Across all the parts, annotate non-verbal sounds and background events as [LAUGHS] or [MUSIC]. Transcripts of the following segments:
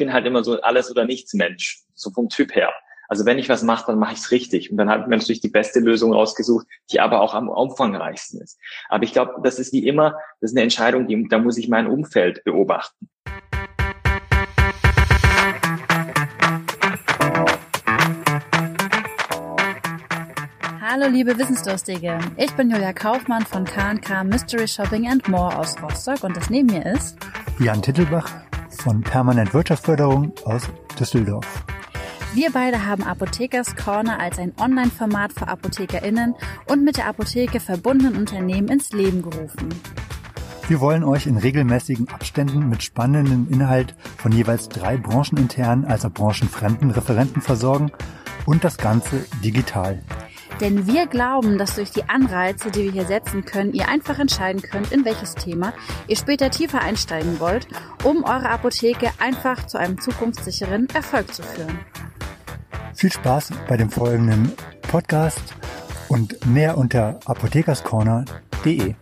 bin halt immer so alles oder nichts Mensch, so vom Typ her. Also wenn ich was mache, dann mache ich es richtig. Und dann hat man natürlich die beste Lösung rausgesucht, die aber auch am umfangreichsten ist. Aber ich glaube, das ist wie immer, das ist eine Entscheidung, die, da muss ich mein Umfeld beobachten. Hallo liebe Wissensdurstige, ich bin Julia Kaufmann von K&K Mystery Shopping and More aus Rostock und das neben mir ist Jan Tittelbach von Permanent Wirtschaftsförderung aus Düsseldorf. Wir beide haben Apothekers Corner als ein Online-Format für ApothekerInnen und mit der Apotheke verbundenen Unternehmen ins Leben gerufen. Wir wollen euch in regelmäßigen Abständen mit spannendem Inhalt von jeweils drei brancheninternen als auch branchenfremden Referenten versorgen und das Ganze digital. Denn wir glauben, dass durch die Anreize, die wir hier setzen können, ihr einfach entscheiden könnt, in welches Thema ihr später tiefer einsteigen wollt, um eure Apotheke einfach zu einem zukunftssicheren Erfolg zu führen. Viel Spaß bei dem folgenden Podcast und mehr unter apothekerscorner.de.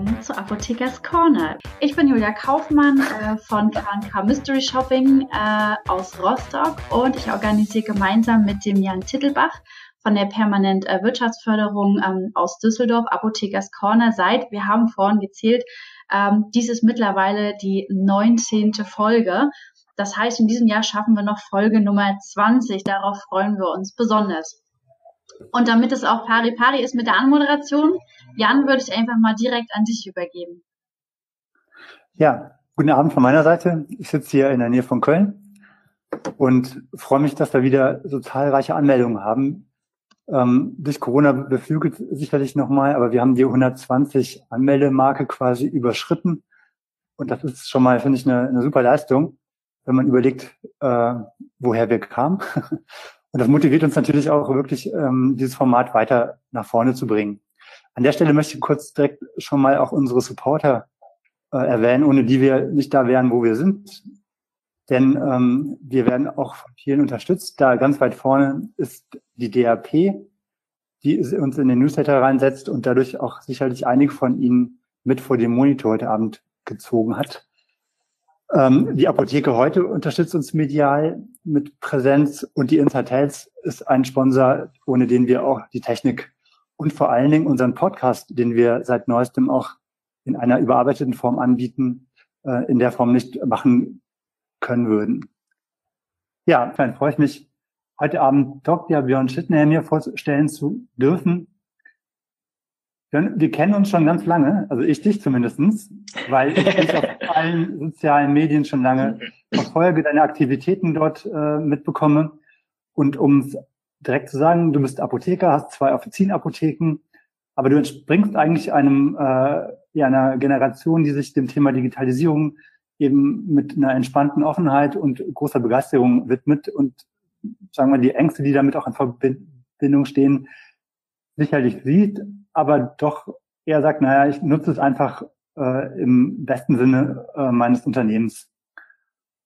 Willkommen zu Apothekers Corner. Ich bin Julia Kaufmann äh, von KNK Mystery Shopping äh, aus Rostock und ich organisiere gemeinsam mit dem Jan Tittelbach von der Permanent äh, Wirtschaftsförderung ähm, aus Düsseldorf Apothekers Corner seit, wir haben vorhin gezählt, ähm, dies ist mittlerweile die 19. Folge. Das heißt, in diesem Jahr schaffen wir noch Folge Nummer 20. Darauf freuen wir uns besonders. Und damit es auch pari pari ist mit der Anmoderation, Jan, würde ich einfach mal direkt an dich übergeben. Ja, guten Abend von meiner Seite. Ich sitze hier in der Nähe von Köln und freue mich, dass wir wieder so zahlreiche Anmeldungen haben ähm, durch Corona beflügelt sicherlich nochmal, aber wir haben die 120 Anmeldemarke quasi überschritten. Und das ist schon mal, finde ich, eine, eine super Leistung, wenn man überlegt, äh, woher wir kamen. Und das motiviert uns natürlich auch wirklich, ähm, dieses Format weiter nach vorne zu bringen. An der Stelle möchte ich kurz direkt schon mal auch unsere Supporter äh, erwähnen, ohne die wir nicht da wären, wo wir sind. Denn ähm, wir werden auch von vielen unterstützt. Da ganz weit vorne ist die DAP, die uns in den Newsletter reinsetzt und dadurch auch sicherlich einige von Ihnen mit vor dem Monitor heute Abend gezogen hat. Ähm, die Apotheke heute unterstützt uns medial mit Präsenz und die Inside Health ist ein Sponsor, ohne den wir auch die Technik und vor allen Dingen unseren Podcast, den wir seit neuestem auch in einer überarbeiteten Form anbieten, äh, in der Form nicht machen können würden. Ja, dann freue ich mich, heute Abend Dr. Björn Schittner mir vorstellen zu dürfen. Wir kennen uns schon ganz lange, also ich dich zumindestens, weil ich [LAUGHS] dich auf allen sozialen Medien schon lange verfolge, deine Aktivitäten dort äh, mitbekomme. Und um direkt zu sagen, du bist Apotheker, hast zwei Offizienapotheken, aber du entspringst eigentlich einem äh, ja, einer Generation, die sich dem Thema Digitalisierung eben mit einer entspannten Offenheit und großer Begeisterung widmet und sagen wir die Ängste, die damit auch in Verbindung stehen, sicherlich sieht, aber doch eher sagt, naja, ich nutze es einfach äh, im besten Sinne äh, meines Unternehmens.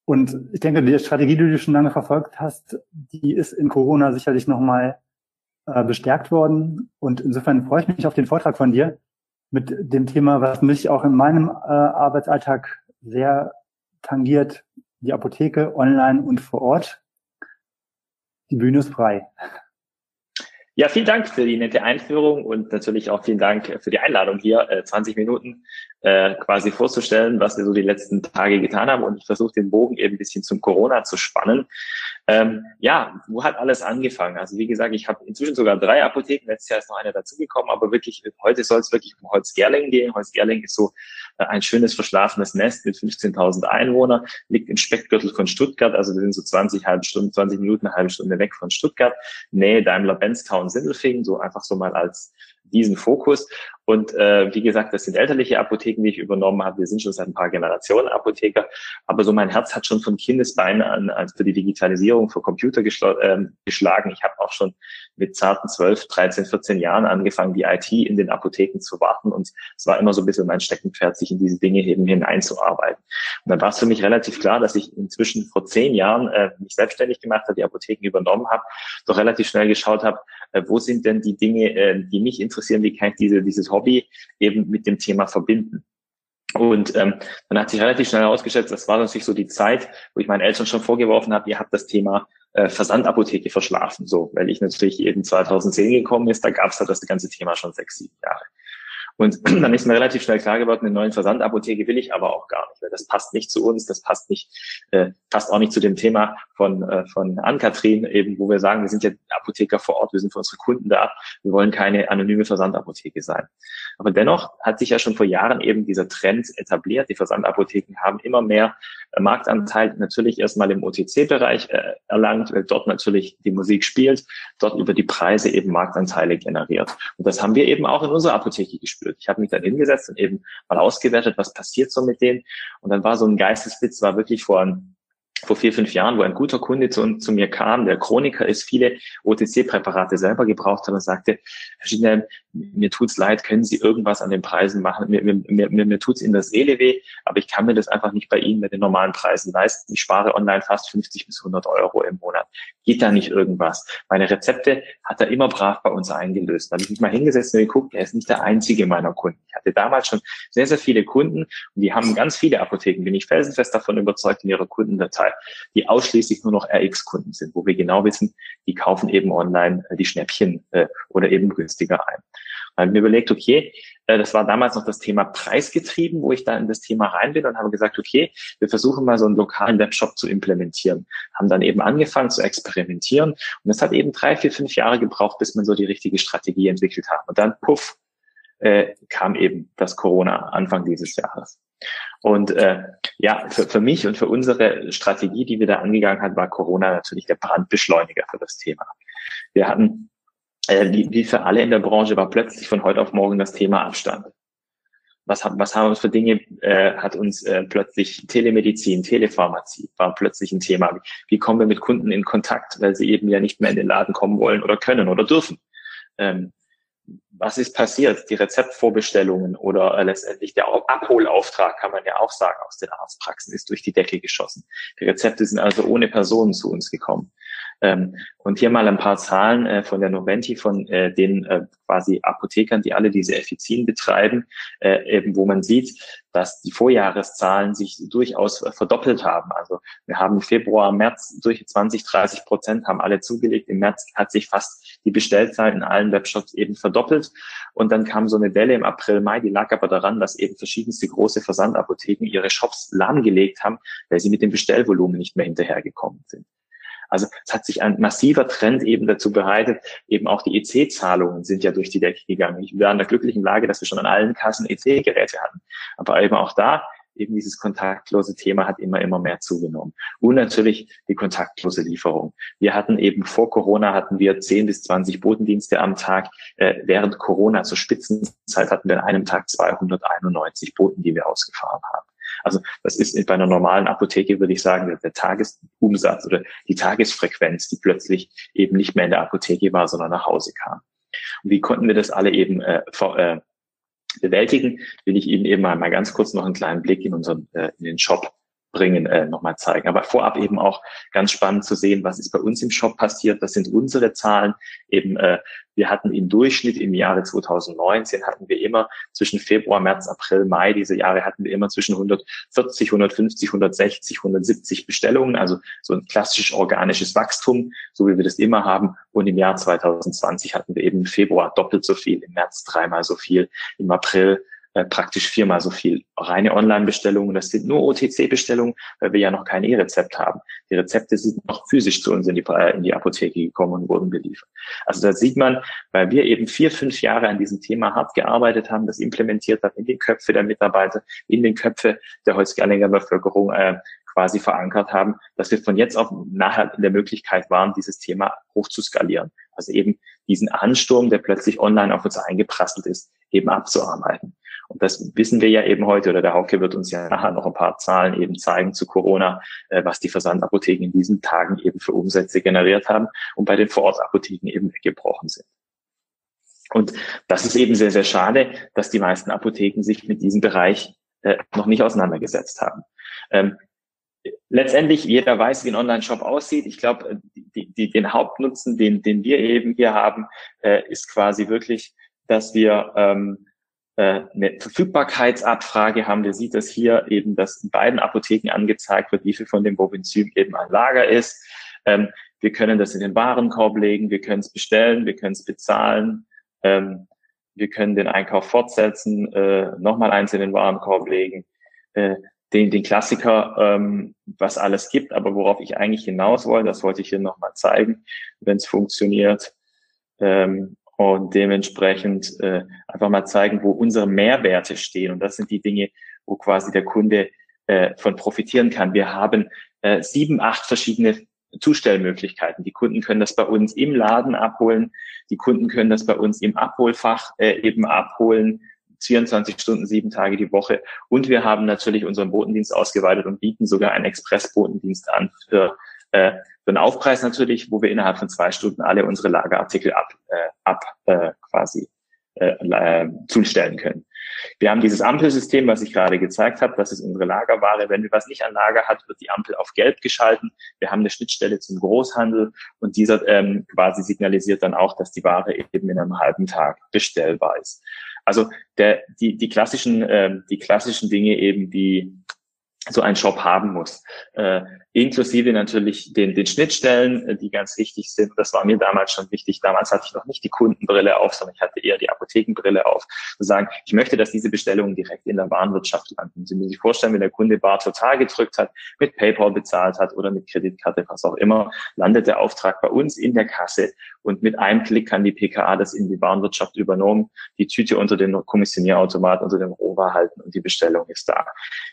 Und ich denke, die Strategie, die du schon lange verfolgt hast, die ist in Corona sicherlich nochmal äh, bestärkt worden. Und insofern freue ich mich auf den Vortrag von dir mit dem Thema, was mich auch in meinem äh, Arbeitsalltag sehr tangiert die Apotheke online und vor Ort. Die Bühne ist frei. Ja, vielen Dank für die nette Einführung und natürlich auch vielen Dank für die Einladung hier, 20 äh, Minuten äh, quasi vorzustellen, was wir so die letzten Tage getan haben. Und ich versuche den Bogen eben ein bisschen zum Corona zu spannen. Ähm, ja, wo hat alles angefangen? Also wie gesagt, ich habe inzwischen sogar drei Apotheken. Letztes Jahr ist noch eine dazugekommen, aber wirklich heute soll es wirklich um Holzgerling gehen. Holzgerling ist so äh, ein schönes verschlafenes Nest mit 15.000 Einwohnern, liegt im Speckgürtel von Stuttgart. Also wir sind so 20 halbe Stunden, 20 Minuten, eine halbe Stunde weg von Stuttgart, Nähe Daimler-Benz-Town Sindelfingen, so einfach so mal als diesen Fokus. Und äh, wie gesagt, das sind elterliche Apotheken, die ich übernommen habe. Wir sind schon seit ein paar Generationen Apotheker. Aber so mein Herz hat schon von Kindesbeinen an, an für die Digitalisierung, für Computer äh, geschlagen. Ich habe auch schon mit zarten 12, 13, 14 Jahren angefangen, die IT in den Apotheken zu warten. Und es war immer so ein bisschen mein Steckenpferd, sich in diese Dinge eben hineinzuarbeiten. Und dann war es für mich relativ klar, dass ich inzwischen vor zehn Jahren äh, mich selbstständig gemacht habe, die Apotheken übernommen habe, doch relativ schnell geschaut habe, wo sind denn die Dinge, äh, die mich interessieren, wie kann ich diese, dieses Hobby eben mit dem Thema verbinden. Und ähm, dann hat sich relativ schnell herausgestellt, das war natürlich so die Zeit, wo ich meinen Eltern schon vorgeworfen habe, ihr habt das Thema äh, Versandapotheke verschlafen, so, weil ich natürlich eben 2010 gekommen ist, da gab es halt das ganze Thema schon sechs, sieben Jahre. Und [CLEARS THROAT] dann ist mir relativ schnell klar geworden, eine neue Versandapotheke will ich aber auch gar nicht, weil das passt nicht zu uns, das passt nicht, äh, passt auch nicht zu dem Thema von, äh, von Ann-Kathrin, eben, wo wir sagen, wir sind ja Apotheker vor Ort, wir sind für unsere Kunden da, wir wollen keine anonyme Versandapotheke sein. Aber dennoch hat sich ja schon vor Jahren eben dieser Trend etabliert. Die Versandapotheken haben immer mehr äh, Marktanteil natürlich erstmal im OTC-Bereich äh, erlangt, weil dort natürlich die Musik spielt, dort über die Preise eben Marktanteile generiert. Und das haben wir eben auch in unserer Apotheke gespürt. Ich habe mich dann hingesetzt und eben mal ausgewertet, was passiert so mit denen. Und dann war so ein Geistesblitz, war wirklich vor ein vor vier, fünf Jahren, wo ein guter Kunde zu, zu mir kam, der Chroniker ist, viele OTC-Präparate selber gebraucht hat und sagte, Herr Schindler, mir tut's leid, können Sie irgendwas an den Preisen machen? Mir, mir, mir, mir, tut's in der Seele weh, aber ich kann mir das einfach nicht bei Ihnen mit den normalen Preisen leisten. Ich spare online fast 50 bis 100 Euro im Monat. Geht da nicht irgendwas? Meine Rezepte hat er immer brav bei uns eingelöst. Da habe ich mich mal hingesetzt und geguckt, er ist nicht der einzige meiner Kunden. Ich hatte damals schon sehr, sehr viele Kunden und die haben ganz viele Apotheken, bin ich felsenfest davon überzeugt in ihrer Kundendatei, die ausschließlich nur noch RX-Kunden sind, wo wir genau wissen, die kaufen eben online äh, die Schnäppchen äh, oder eben günstiger ein. Ich mir überlegt, okay, äh, das war damals noch das Thema preisgetrieben, wo ich da in das Thema rein bin und habe gesagt, okay, wir versuchen mal so einen lokalen Webshop zu implementieren. Haben dann eben angefangen zu experimentieren und es hat eben drei, vier, fünf Jahre gebraucht, bis man so die richtige Strategie entwickelt hat. Und dann, puff, äh, kam eben das Corona Anfang dieses Jahres. Und äh, ja, für, für mich und für unsere Strategie, die wir da angegangen haben, war Corona natürlich der Brandbeschleuniger für das Thema. Wir hatten, äh, wie, wie für alle in der Branche, war plötzlich von heute auf morgen das Thema Abstand. Was, was haben wir für Dinge, äh, hat uns äh, plötzlich Telemedizin, Telepharmazie war plötzlich ein Thema. Wie kommen wir mit Kunden in Kontakt, weil sie eben ja nicht mehr in den Laden kommen wollen oder können oder dürfen. Ähm, was ist passiert? Die Rezeptvorbestellungen oder äh, letztendlich der Abholauftrag, kann man ja auch sagen, aus den Arztpraxen ist durch die Decke geschossen. Die Rezepte sind also ohne Personen zu uns gekommen. Ähm, und hier mal ein paar Zahlen äh, von der Noventi, von äh, den quasi Apothekern, die alle diese Effizien betreiben, eben wo man sieht, dass die Vorjahreszahlen sich durchaus verdoppelt haben. Also wir haben Februar, März durch 20, 30 Prozent haben alle zugelegt. Im März hat sich fast die Bestellzahl in allen Webshops eben verdoppelt. Und dann kam so eine Welle im April, Mai, die lag aber daran, dass eben verschiedenste große Versandapotheken ihre Shops lahmgelegt haben, weil sie mit dem Bestellvolumen nicht mehr hinterhergekommen sind. Also es hat sich ein massiver Trend eben dazu bereitet, eben auch die EC-Zahlungen sind ja durch die Decke gegangen. Ich war in der glücklichen Lage, dass wir schon an allen Kassen EC-Geräte hatten. Aber eben auch da eben dieses kontaktlose Thema hat immer, immer mehr zugenommen. Und natürlich die kontaktlose Lieferung. Wir hatten eben vor Corona hatten wir 10 bis 20 Botendienste am Tag. Äh, während Corona zur Spitzenzeit hatten wir an einem Tag 291 Boten, die wir ausgefahren haben. Also das ist bei einer normalen Apotheke, würde ich sagen, der Tagesumsatz oder die Tagesfrequenz, die plötzlich eben nicht mehr in der Apotheke war, sondern nach Hause kam. Und wie konnten wir das alle eben äh, vor, äh, bewältigen, will ich Ihnen eben mal, mal ganz kurz noch einen kleinen Blick in unseren äh, in den Shop bringen, äh, nochmal zeigen. Aber vorab eben auch ganz spannend zu sehen, was ist bei uns im Shop passiert. Das sind unsere Zahlen. Eben, äh, wir hatten im Durchschnitt im Jahre 2019 hatten wir immer zwischen Februar, März, April, Mai, diese Jahre hatten wir immer zwischen 140, 150, 160, 170 Bestellungen. Also so ein klassisches organisches Wachstum, so wie wir das immer haben. Und im Jahr 2020 hatten wir eben im Februar doppelt so viel, im März dreimal so viel, im April äh, praktisch viermal so viel. Reine Online-Bestellungen, das sind nur OTC-Bestellungen, weil wir ja noch kein E-Rezept haben. Die Rezepte sind noch physisch zu uns in die, äh, in die Apotheke gekommen und wurden beliefert. Also da sieht man, weil wir eben vier, fünf Jahre an diesem Thema hart gearbeitet haben, das implementiert haben in den Köpfe der Mitarbeiter, in den Köpfe der Holzgerlinger Bevölkerung, äh, quasi verankert haben, dass wir von jetzt auf nachher in der Möglichkeit waren, dieses Thema hoch zu skalieren. Also eben diesen Ansturm, der plötzlich online auf uns eingeprasselt ist, eben abzuarbeiten. Und das wissen wir ja eben heute, oder der Hauke wird uns ja nachher noch ein paar Zahlen eben zeigen zu Corona, äh, was die Versandapotheken in diesen Tagen eben für Umsätze generiert haben und bei den Vorortapotheken eben weggebrochen sind. Und das ist eben sehr, sehr schade, dass die meisten Apotheken sich mit diesem Bereich äh, noch nicht auseinandergesetzt haben. Ähm, letztendlich, jeder weiß, wie ein Online-Shop aussieht. Ich glaube, die, die, den Hauptnutzen, den, den wir eben hier haben, äh, ist quasi wirklich, dass wir ähm, äh, eine Verfügbarkeitsabfrage haben. Wir sieht das hier eben, dass in beiden Apotheken angezeigt wird, wie viel von dem Bovenzym eben ein Lager ist. Ähm, wir können das in den Warenkorb legen, wir können es bestellen, wir können es bezahlen, ähm, wir können den Einkauf fortsetzen, äh, nochmal eins in den Warenkorb legen. Äh, den, den Klassiker, ähm, was alles gibt, aber worauf ich eigentlich hinaus wollte, das wollte ich hier nochmal zeigen, wenn es funktioniert. Ähm, und dementsprechend äh, einfach mal zeigen, wo unsere Mehrwerte stehen. Und das sind die Dinge, wo quasi der Kunde äh, von profitieren kann. Wir haben äh, sieben, acht verschiedene Zustellmöglichkeiten. Die Kunden können das bei uns im Laden abholen. Die Kunden können das bei uns im Abholfach äh, eben abholen. 24 Stunden, sieben Tage die Woche. Und wir haben natürlich unseren Botendienst ausgeweitet und bieten sogar einen Express-Botendienst an für, äh, für einen Aufpreis natürlich, wo wir innerhalb von zwei Stunden alle unsere Lagerartikel ab, äh, ab äh, quasi äh, äh, zustellen können. Wir haben dieses Ampelsystem, was ich gerade gezeigt habe, das ist unsere Lagerware. Wenn wir was nicht an Lager hat, wird die Ampel auf gelb geschalten. Wir haben eine Schnittstelle zum Großhandel und dieser ähm, quasi signalisiert dann auch, dass die Ware eben in einem halben Tag bestellbar ist. Also der, die, die klassischen, äh, die klassischen Dinge eben, die so ein Shop haben muss. Äh, inklusive natürlich den, den Schnittstellen, äh, die ganz wichtig sind. Das war mir damals schon wichtig. Damals hatte ich noch nicht die Kundenbrille auf, sondern ich hatte eher die Apothekenbrille auf. Zu sagen, ich möchte, dass diese Bestellungen direkt in der Warenwirtschaft landen. Sie müssen sich vorstellen, wenn der Kunde Bar total gedrückt hat, mit PayPal bezahlt hat oder mit Kreditkarte, was auch immer, landet der Auftrag bei uns in der Kasse und mit einem Klick kann die PKA das in die Warenwirtschaft übernommen, die Tüte unter den Kommissionierautomat, unter dem Rover halten und die Bestellung ist da.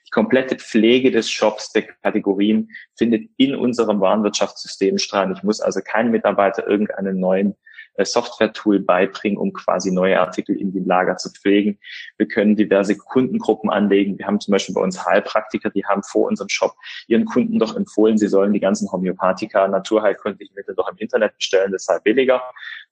Die komplette Pflege des Shops, der Kategorien findet in unserem Warenwirtschaftssystem statt. Ich muss also keinen Mitarbeiter irgendeinen neuen Software-Tool beibringen, um quasi neue Artikel in dem Lager zu pflegen. Wir können diverse Kundengruppen anlegen. Wir haben zum Beispiel bei uns Heilpraktiker, die haben vor unserem Shop ihren Kunden doch empfohlen, sie sollen die ganzen Homöopathika, naturheilkundlichen Mittel doch im Internet bestellen, deshalb billiger.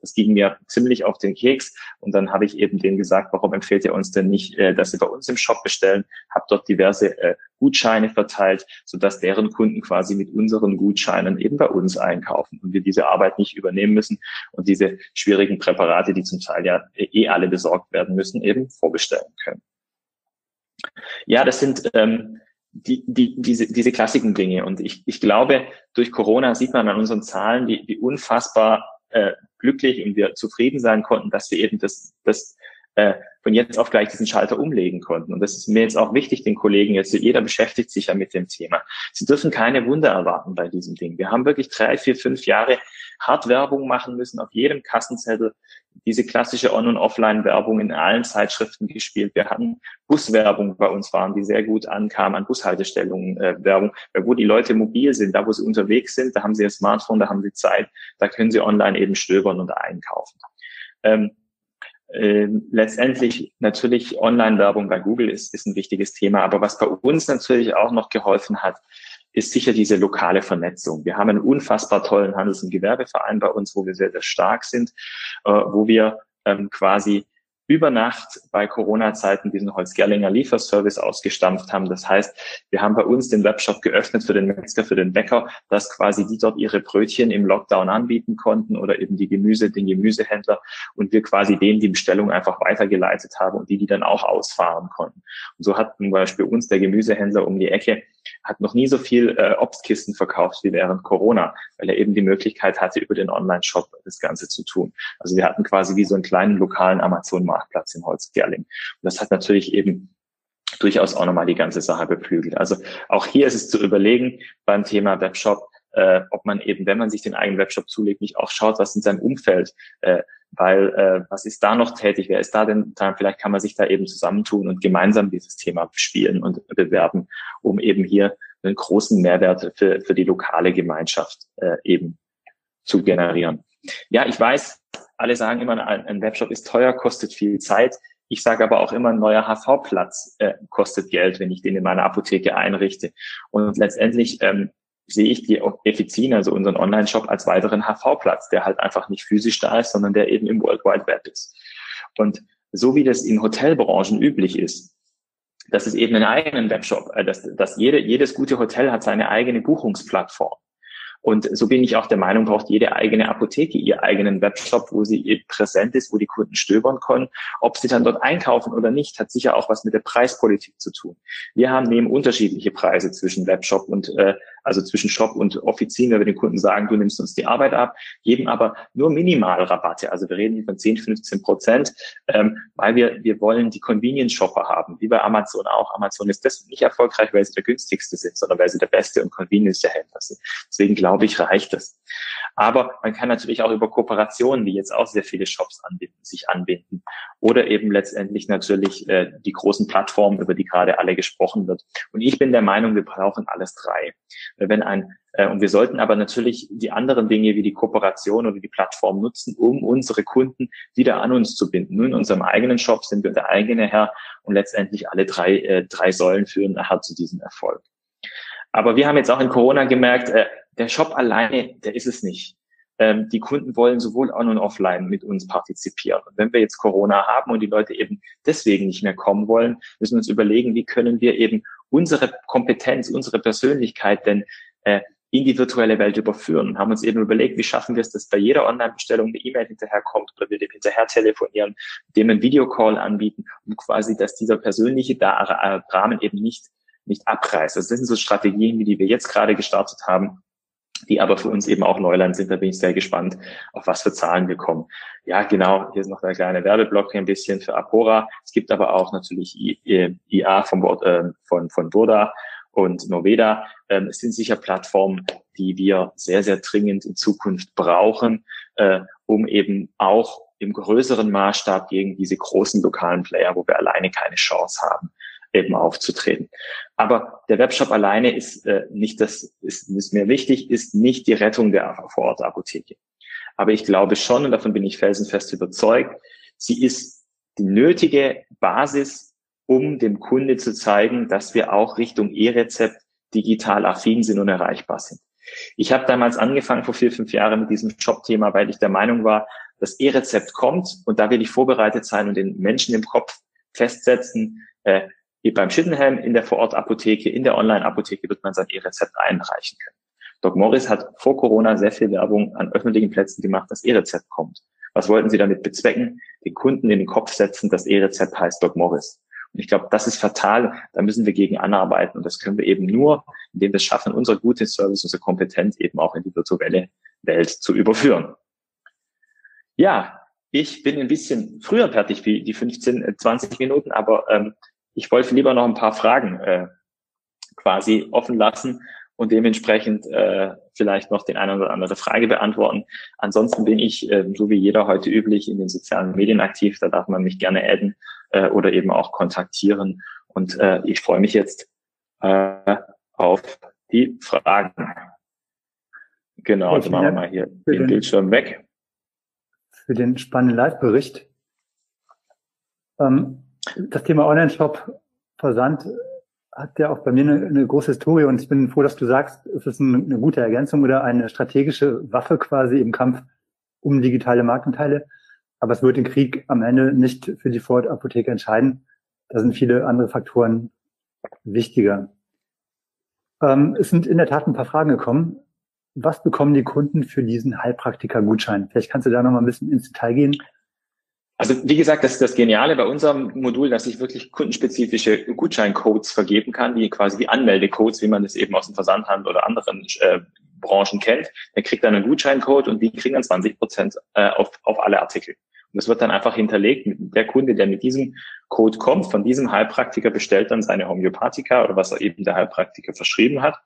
Das ging mir ziemlich auf den Keks. Und dann habe ich eben denen gesagt, warum empfehlt ihr uns denn nicht, äh, dass sie bei uns im Shop bestellen? Hab dort diverse äh, Gutscheine verteilt, sodass deren Kunden quasi mit unseren Gutscheinen eben bei uns einkaufen und wir diese Arbeit nicht übernehmen müssen und diese schwierigen Präparate, die zum Teil ja eh alle besorgt werden müssen, eben vorbestellen können. Ja, das sind ähm, die, die, diese, diese klassischen Dinge. Und ich, ich glaube, durch Corona sieht man an unseren Zahlen, wie, wie unfassbar äh, glücklich und wir zufrieden sein konnten, dass wir eben das, das äh, von jetzt auf gleich diesen Schalter umlegen konnten. Und das ist mir jetzt auch wichtig, den Kollegen jetzt, jeder beschäftigt sich ja mit dem Thema. Sie dürfen keine Wunder erwarten bei diesem Ding. Wir haben wirklich drei, vier, fünf Jahre hart Werbung machen müssen, auf jedem Kassenzettel diese klassische On- und Offline-Werbung in allen Zeitschriften gespielt. Wir hatten Buswerbung bei uns waren, die sehr gut ankam, an Bushaltestellungen äh, Werbung, wo die Leute mobil sind, da wo sie unterwegs sind, da haben sie ihr Smartphone, da haben sie Zeit, da können sie online eben stöbern und einkaufen. Ähm, äh, letztendlich natürlich Online-Werbung bei Google ist, ist ein wichtiges Thema, aber was bei uns natürlich auch noch geholfen hat, ist sicher diese lokale Vernetzung. Wir haben einen unfassbar tollen Handels- und Gewerbeverein bei uns, wo wir sehr, sehr stark sind, äh, wo wir ähm, quasi über Nacht bei Corona-Zeiten diesen Holzgerlinger Lieferservice ausgestampft haben. Das heißt, wir haben bei uns den Webshop geöffnet für den Metzger, für den Bäcker, dass quasi die dort ihre Brötchen im Lockdown anbieten konnten oder eben die Gemüse, den Gemüsehändler und wir quasi denen die Bestellung einfach weitergeleitet haben und die, die dann auch ausfahren konnten. Und so hat zum Beispiel uns der Gemüsehändler um die Ecke hat noch nie so viel äh, Obstkisten verkauft wie während Corona, weil er eben die Möglichkeit hatte, über den Online-Shop das Ganze zu tun. Also wir hatten quasi wie so einen kleinen lokalen Amazon-Marktplatz in Holzgerling. Und das hat natürlich eben durchaus auch nochmal die ganze Sache beflügelt. Also auch hier ist es zu überlegen beim Thema Webshop, äh, ob man eben, wenn man sich den eigenen Webshop zulegt, nicht auch schaut, was in seinem Umfeld äh, weil äh, was ist da noch tätig, wer ist da denn da, vielleicht kann man sich da eben zusammentun und gemeinsam dieses Thema bespielen und bewerben, um eben hier einen großen Mehrwert für, für die lokale Gemeinschaft äh, eben zu generieren. Ja, ich weiß, alle sagen immer, ein, ein Webshop ist teuer, kostet viel Zeit. Ich sage aber auch immer, ein neuer HV-Platz äh, kostet Geld, wenn ich den in meiner Apotheke einrichte. Und letztendlich ähm, sehe ich die Effizien, also unseren Online-Shop, als weiteren HV-Platz, der halt einfach nicht physisch da ist, sondern der eben im World Wide Web ist. Und so wie das in Hotelbranchen üblich ist, dass es eben einen eigenen Webshop, äh, dass, dass jede, jedes gute Hotel hat seine eigene Buchungsplattform. Und so bin ich auch der Meinung, braucht jede eigene Apotheke ihr eigenen Webshop, wo sie präsent ist, wo die Kunden stöbern können. Ob sie dann dort einkaufen oder nicht, hat sicher auch was mit der Preispolitik zu tun. Wir haben neben unterschiedliche Preise zwischen Webshop und äh, also zwischen Shop und Offizien, wenn wir den Kunden sagen, du nimmst uns die Arbeit ab, geben aber nur Minimalrabatte. Also wir reden hier von 10, 15 Prozent, ähm, weil wir, wir wollen die Convenience-Shopper haben, wie bei Amazon auch. Amazon ist deswegen nicht erfolgreich, weil sie der günstigste sind, sondern weil sie der beste und convenience Händler sind. Deswegen glaube ich, reicht es. Aber man kann natürlich auch über Kooperationen, die jetzt auch sehr viele Shops anbieten, sich anbinden. Oder eben letztendlich natürlich äh, die großen Plattformen, über die gerade alle gesprochen wird. Und ich bin der Meinung, wir brauchen alles drei. Wenn ein, äh, und wir sollten aber natürlich die anderen Dinge wie die Kooperation oder die Plattform nutzen, um unsere Kunden wieder an uns zu binden. Nur in unserem eigenen Shop sind wir der eigene Herr und letztendlich alle drei, äh, drei Säulen führen nachher zu diesem Erfolg. Aber wir haben jetzt auch in Corona gemerkt, äh, der Shop alleine, der ist es nicht. Ähm, die Kunden wollen sowohl on und offline mit uns partizipieren. Und wenn wir jetzt Corona haben und die Leute eben deswegen nicht mehr kommen wollen, müssen wir uns überlegen, wie können wir eben unsere Kompetenz, unsere Persönlichkeit denn äh, in die virtuelle Welt überführen. Und haben uns eben überlegt, wie schaffen wir es, dass bei jeder Online-Bestellung eine E-Mail hinterherkommt oder wir dem hinterher telefonieren, dem einen Videocall anbieten, um quasi, dass dieser persönliche Rahmen eben nicht, nicht abreißt. Also das sind so Strategien, wie die wir jetzt gerade gestartet haben, die aber für uns eben auch Neuland sind. Da bin ich sehr gespannt, auf was für Zahlen wir kommen. Ja, genau, hier ist noch der kleine Werbeblock ein bisschen für Apora. Es gibt aber auch natürlich IA vom, äh, von, von Burda und Noveda. Ähm, es sind sicher Plattformen, die wir sehr, sehr dringend in Zukunft brauchen, äh, um eben auch im größeren Maßstab gegen diese großen lokalen Player, wo wir alleine keine Chance haben, eben aufzutreten. Aber der Webshop alleine ist äh, nicht das, ist, ist mir wichtig, ist nicht die Rettung der Vorortapotheke. Aber ich glaube schon, und davon bin ich felsenfest überzeugt, sie ist die nötige Basis, um dem Kunde zu zeigen, dass wir auch Richtung E-Rezept digital affin sind und erreichbar sind. Ich habe damals angefangen vor vier, fünf Jahren mit diesem Shop-Thema, weil ich der Meinung war, das E-Rezept kommt und da will ich vorbereitet sein und den Menschen im Kopf festsetzen, äh, wie beim Schittenhelm in der Vorortapotheke, in der Online-Apotheke wird man sein E-Rezept einreichen können. Doc Morris hat vor Corona sehr viel Werbung an öffentlichen Plätzen gemacht, dass E-Rezept kommt. Was wollten sie damit bezwecken? Den Kunden in den Kopf setzen, dass E-Rezept heißt Doc Morris. Und ich glaube, das ist fatal. Da müssen wir gegen anarbeiten. Und das können wir eben nur, indem wir es schaffen, unser gutes Service, unsere Kompetenz eben auch in die virtuelle Welt zu überführen. Ja, ich bin ein bisschen früher fertig wie die 15, 20 Minuten, aber ähm, ich wollte lieber noch ein paar Fragen äh, quasi offen lassen und dementsprechend äh, vielleicht noch den eine oder andere Frage beantworten. Ansonsten bin ich, äh, so wie jeder heute üblich, in den sozialen Medien aktiv. Da darf man mich gerne adden äh, oder eben auch kontaktieren. Und äh, ich freue mich jetzt äh, auf die Fragen. Genau, also machen wir mal hier den, den Bildschirm weg. Für den spannenden Live-Bericht. Ähm, das Thema Online-Shop, Versand hat ja auch bei mir eine, eine, große Historie und ich bin froh, dass du sagst, es ist eine, eine gute Ergänzung oder eine strategische Waffe quasi im Kampf um digitale Marktanteile. Aber es wird den Krieg am Ende nicht für die Ford-Apotheke entscheiden. Da sind viele andere Faktoren wichtiger. Ähm, es sind in der Tat ein paar Fragen gekommen. Was bekommen die Kunden für diesen Heilpraktiker-Gutschein? Vielleicht kannst du da noch mal ein bisschen ins Detail gehen. Also wie gesagt, das ist das Geniale bei unserem Modul, dass ich wirklich kundenspezifische Gutscheincodes vergeben kann, die quasi wie Anmeldecodes, wie man das eben aus dem Versandhandel oder anderen äh, Branchen kennt. Der kriegt dann einen Gutscheincode und die kriegen dann 20 Prozent äh, auf, auf alle Artikel. Und das wird dann einfach hinterlegt. Der Kunde, der mit diesem Code kommt, von diesem Heilpraktiker bestellt dann seine Homöopathika oder was er eben der Heilpraktiker verschrieben hat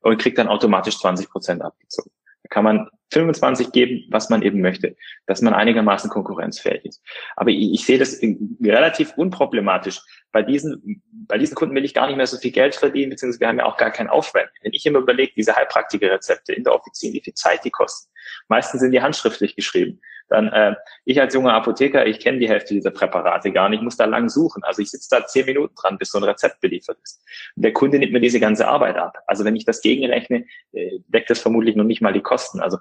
und kriegt dann automatisch 20 Prozent abgezogen. Kann man 25 geben, was man eben möchte, dass man einigermaßen konkurrenzfähig ist. Aber ich, ich sehe das relativ unproblematisch. Bei diesen, bei diesen Kunden will ich gar nicht mehr so viel Geld verdienen, beziehungsweise wir haben ja auch gar keinen Aufwand. Wenn ich immer überlege, diese Heilpraktiker-Rezepte in der Offizin, wie viel Zeit die kosten. Meistens sind die handschriftlich geschrieben dann äh, ich als junger Apotheker, ich kenne die Hälfte dieser Präparate gar nicht, muss da lang suchen. Also ich sitze da zehn Minuten dran, bis so ein Rezept beliefert ist. Und der Kunde nimmt mir diese ganze Arbeit ab. Also wenn ich das gegenrechne, äh, deckt das vermutlich noch nicht mal die Kosten. Also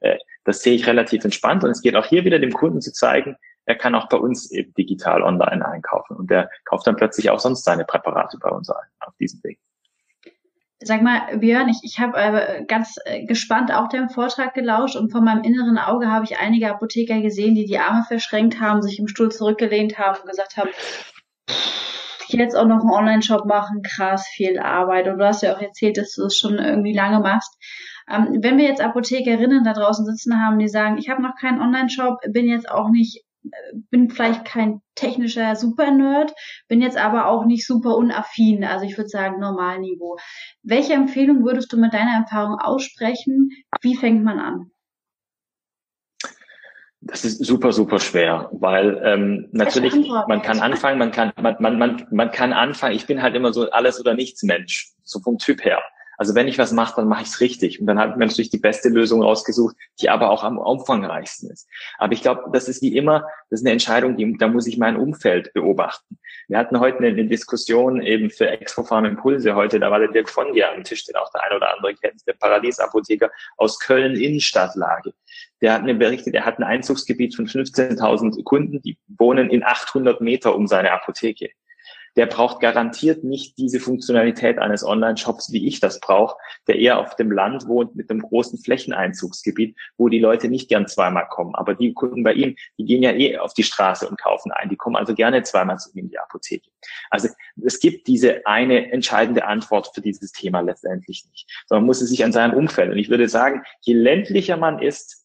äh, das sehe ich relativ entspannt und es geht auch hier wieder dem Kunden zu zeigen, er kann auch bei uns eben digital online einkaufen und der kauft dann plötzlich auch sonst seine Präparate bei uns ein, auf diesem Weg. Sag mal, Björn, ich, ich habe äh, ganz äh, gespannt auch deinem Vortrag gelauscht und von meinem inneren Auge habe ich einige Apotheker gesehen, die die Arme verschränkt haben, sich im Stuhl zurückgelehnt haben und gesagt haben, jetzt auch noch einen Online-Shop machen, krass viel Arbeit. Und du hast ja auch erzählt, dass du es das schon irgendwie lange machst. Ähm, wenn wir jetzt Apothekerinnen da draußen sitzen haben, die sagen, ich habe noch keinen Online-Shop, bin jetzt auch nicht bin vielleicht kein technischer Super-Nerd, bin jetzt aber auch nicht super unaffin, also ich würde sagen Normalniveau. Welche Empfehlung würdest du mit deiner Erfahrung aussprechen? Wie fängt man an? Das ist super, super schwer, weil ähm, natürlich man kann anfangen, man kann man, man, man, man kann anfangen. Ich bin halt immer so alles oder nichts Mensch, so vom Typ her. Also wenn ich was mache, dann mache ich es richtig. Und dann hat man natürlich die beste Lösung rausgesucht, die aber auch am umfangreichsten ist. Aber ich glaube, das ist wie immer, das ist eine Entscheidung, die, da muss ich mein Umfeld beobachten. Wir hatten heute eine, eine Diskussion eben für Extrofarm Impulse heute, da war der Dirk von dir am Tisch, den auch der ein oder andere kennt, der Paradiesapotheker aus Köln Innenstadtlage. Der hat mir berichtet, er hat ein Einzugsgebiet von 15.000 Kunden, die wohnen in 800 Meter um seine Apotheke der braucht garantiert nicht diese Funktionalität eines Online-Shops, wie ich das brauche, der eher auf dem Land wohnt mit einem großen Flächeneinzugsgebiet, wo die Leute nicht gern zweimal kommen. Aber die Kunden bei ihm, die gehen ja eh auf die Straße und kaufen ein. Die kommen also gerne zweimal zu ihm in die Apotheke. Also es gibt diese eine entscheidende Antwort für dieses Thema letztendlich nicht, sondern man muss es sich an seinem Umfeld. Und ich würde sagen, je ländlicher man ist,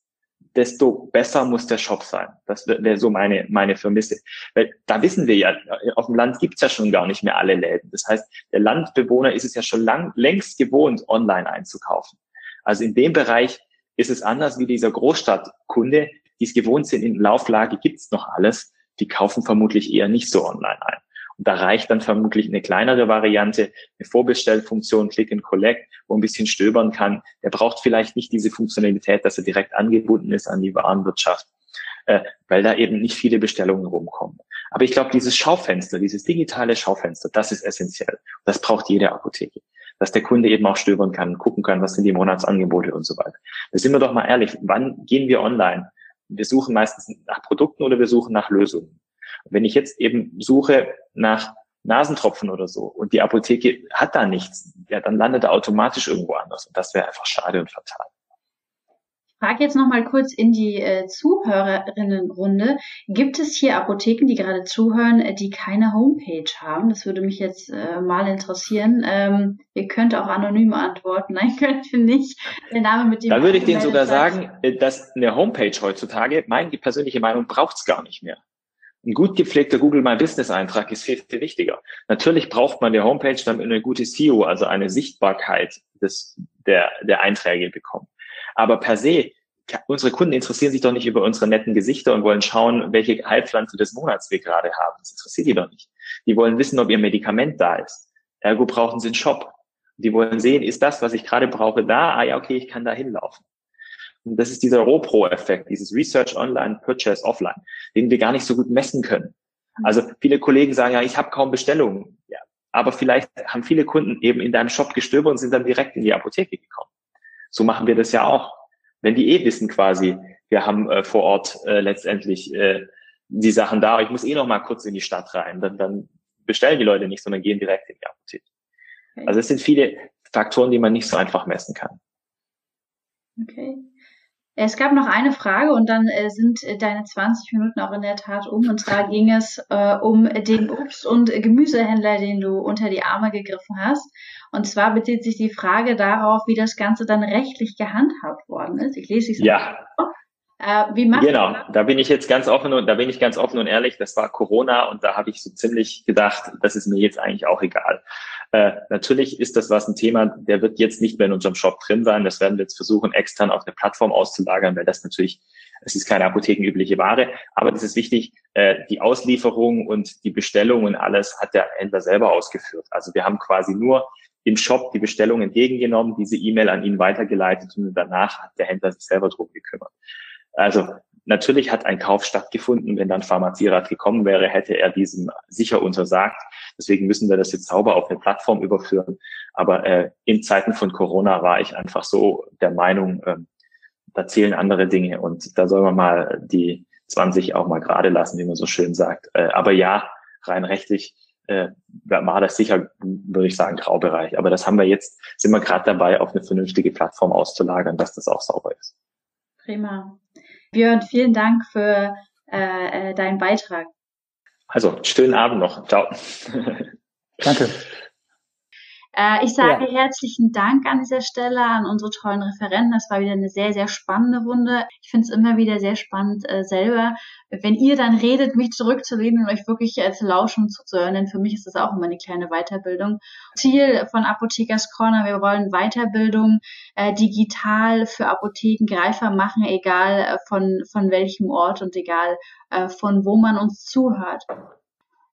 desto besser muss der Shop sein. Das wäre so meine, meine Vermisse. Weil da wissen wir ja, auf dem Land gibt's ja schon gar nicht mehr alle Läden. Das heißt, der Landbewohner ist es ja schon lang, längst gewohnt, online einzukaufen. Also in dem Bereich ist es anders wie dieser Großstadtkunde, die es gewohnt sind, in Lauflage gibt's noch alles. Die kaufen vermutlich eher nicht so online ein. Da reicht dann vermutlich eine kleinere Variante, eine Vorbestellfunktion, Click and Collect, wo ein bisschen stöbern kann. Der braucht vielleicht nicht diese Funktionalität, dass er direkt angebunden ist an die Warenwirtschaft, äh, weil da eben nicht viele Bestellungen rumkommen. Aber ich glaube, dieses Schaufenster, dieses digitale Schaufenster, das ist essentiell. Das braucht jede Apotheke. Dass der Kunde eben auch stöbern kann, gucken kann, was sind die Monatsangebote und so weiter. Da sind wir doch mal ehrlich, wann gehen wir online? Wir suchen meistens nach Produkten oder wir suchen nach Lösungen. Wenn ich jetzt eben suche nach Nasentropfen oder so und die Apotheke hat da nichts, ja, dann landet er automatisch irgendwo anders und das wäre einfach schade und fatal. Ich frage jetzt noch mal kurz in die äh, Zuhörerinnenrunde. Gibt es hier Apotheken, die gerade zuhören, äh, die keine Homepage haben? Das würde mich jetzt äh, mal interessieren. Ähm, ihr könnt auch anonym antworten. [LAUGHS] Nein, könnt ihr nicht. Der Name mit dem. Da würde ich denen sogar sagen, äh, dass eine Homepage heutzutage, meine persönliche Meinung, braucht's gar nicht mehr. Ein gut gepflegter Google My Business Eintrag ist viel, viel wichtiger. Natürlich braucht man der Homepage, damit eine gute SEO, also eine Sichtbarkeit des, der, der Einträge bekommt. Aber per se, unsere Kunden interessieren sich doch nicht über unsere netten Gesichter und wollen schauen, welche Heilpflanze des Monats wir gerade haben. Das interessiert die doch nicht. Die wollen wissen, ob ihr Medikament da ist. Ergo brauchen sie einen Shop. Die wollen sehen, ist das, was ich gerade brauche, da? Ah ja, okay, ich kann da hinlaufen. Das ist dieser ROPRO-Effekt, dieses Research Online, Purchase Offline, den wir gar nicht so gut messen können. Mhm. Also viele Kollegen sagen ja, ich habe kaum Bestellungen. Ja, aber vielleicht haben viele Kunden eben in deinem Shop gestöbert und sind dann direkt in die Apotheke gekommen. So machen wir das ja auch. Wenn die eh wissen quasi, wir haben äh, vor Ort äh, letztendlich äh, die Sachen da, ich muss eh noch mal kurz in die Stadt rein, dann, dann bestellen die Leute nicht, sondern gehen direkt in die Apotheke. Okay. Also es sind viele Faktoren, die man nicht so einfach messen kann. Okay. Es gab noch eine Frage und dann äh, sind äh, deine 20 Minuten auch in der Tat um. Und zwar ging es äh, um den Obst- und Gemüsehändler, den du unter die Arme gegriffen hast. Und zwar bezieht sich die Frage darauf, wie das Ganze dann rechtlich gehandhabt worden ist. Ich lese es ja. Äh, wie macht genau, da bin ich jetzt ganz offen und da bin ich ganz offen und ehrlich. Das war Corona und da habe ich so ziemlich gedacht, das ist mir jetzt eigentlich auch egal. Äh, natürlich ist das was ein Thema, der wird jetzt nicht mehr in unserem Shop drin sein. Das werden wir jetzt versuchen, extern auf eine Plattform auszulagern, weil das natürlich, es ist keine apothekenübliche Ware, aber das ist wichtig, äh, die Auslieferung und die Bestellung und alles hat der Händler selber ausgeführt. Also wir haben quasi nur im Shop die Bestellung entgegengenommen, diese E-Mail an ihn weitergeleitet und danach hat der Händler sich selber drum gekümmert. Also natürlich hat ein Kauf stattgefunden. Wenn dann Pharmazierat gekommen wäre, hätte er diesem sicher untersagt. Deswegen müssen wir das jetzt sauber auf eine Plattform überführen. Aber äh, in Zeiten von Corona war ich einfach so der Meinung, äh, da zählen andere Dinge und da soll man mal die 20 auch mal gerade lassen, wie man so schön sagt. Äh, aber ja, rein rechtlich äh, war das sicher, würde ich sagen, Graubereich. Aber das haben wir jetzt, sind wir gerade dabei, auf eine vernünftige Plattform auszulagern, dass das auch sauber ist. Prima. Björn, vielen Dank für äh, äh deinen Beitrag. Also, schönen Abend noch. Ciao. Danke. [LAUGHS] Äh, ich sage ja. herzlichen Dank an dieser Stelle an unsere tollen Referenten. Das war wieder eine sehr, sehr spannende Runde. Ich finde es immer wieder sehr spannend äh, selber, wenn ihr dann redet, mich zurückzulehnen und euch wirklich äh, zu lauschen und zuzuhören. Denn für mich ist das auch immer eine kleine Weiterbildung. Ziel von Apothekers Corner, wir wollen Weiterbildung äh, digital für Apotheken greifbar machen, egal äh, von, von welchem Ort und egal äh, von wo man uns zuhört.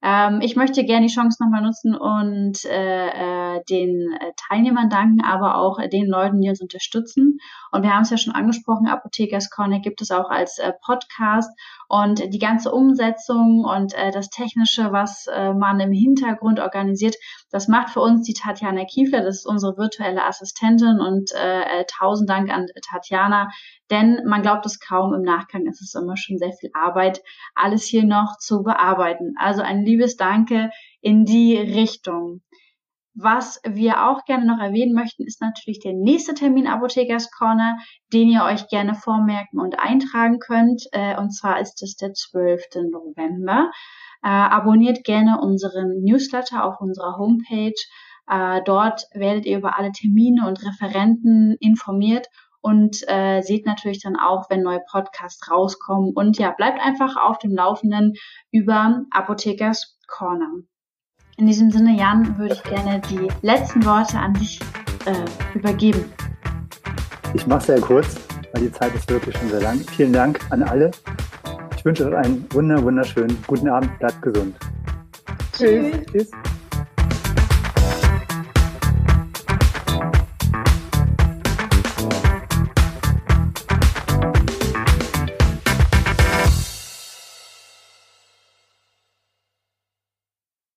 Ähm, ich möchte gerne die Chance nochmal nutzen und äh, äh, den äh, Teilnehmern danken, aber auch äh, den Leuten, die uns unterstützen. Und wir haben es ja schon angesprochen, Apothekers Corner gibt es auch als äh, Podcast und die ganze Umsetzung und äh, das Technische, was man im Hintergrund organisiert, das macht für uns die Tatjana Kiefler, das ist unsere virtuelle Assistentin und äh, äh tausend Dank an Tatjana, denn man glaubt es kaum, im Nachgang ist es immer schon sehr viel Arbeit, alles hier noch zu bearbeiten. Also ein liebes Danke in die Richtung. Was wir auch gerne noch erwähnen möchten, ist natürlich der nächste Termin Apothekers Corner, den ihr euch gerne vormerken und eintragen könnt. Äh, und zwar ist es der 12. November. Äh, abonniert gerne unseren Newsletter auf unserer Homepage. Äh, dort werdet ihr über alle Termine und Referenten informiert und seht natürlich dann auch, wenn neue Podcasts rauskommen. Und ja, bleibt einfach auf dem Laufenden über Apothekers Corner. In diesem Sinne, Jan, würde ich gerne die letzten Worte an dich äh, übergeben. Ich mache es sehr kurz, weil die Zeit ist wirklich schon sehr lang. Vielen Dank an alle. Ich wünsche euch einen wunder, wunderschönen guten Abend. Bleibt gesund. Tschüss. Tschüss.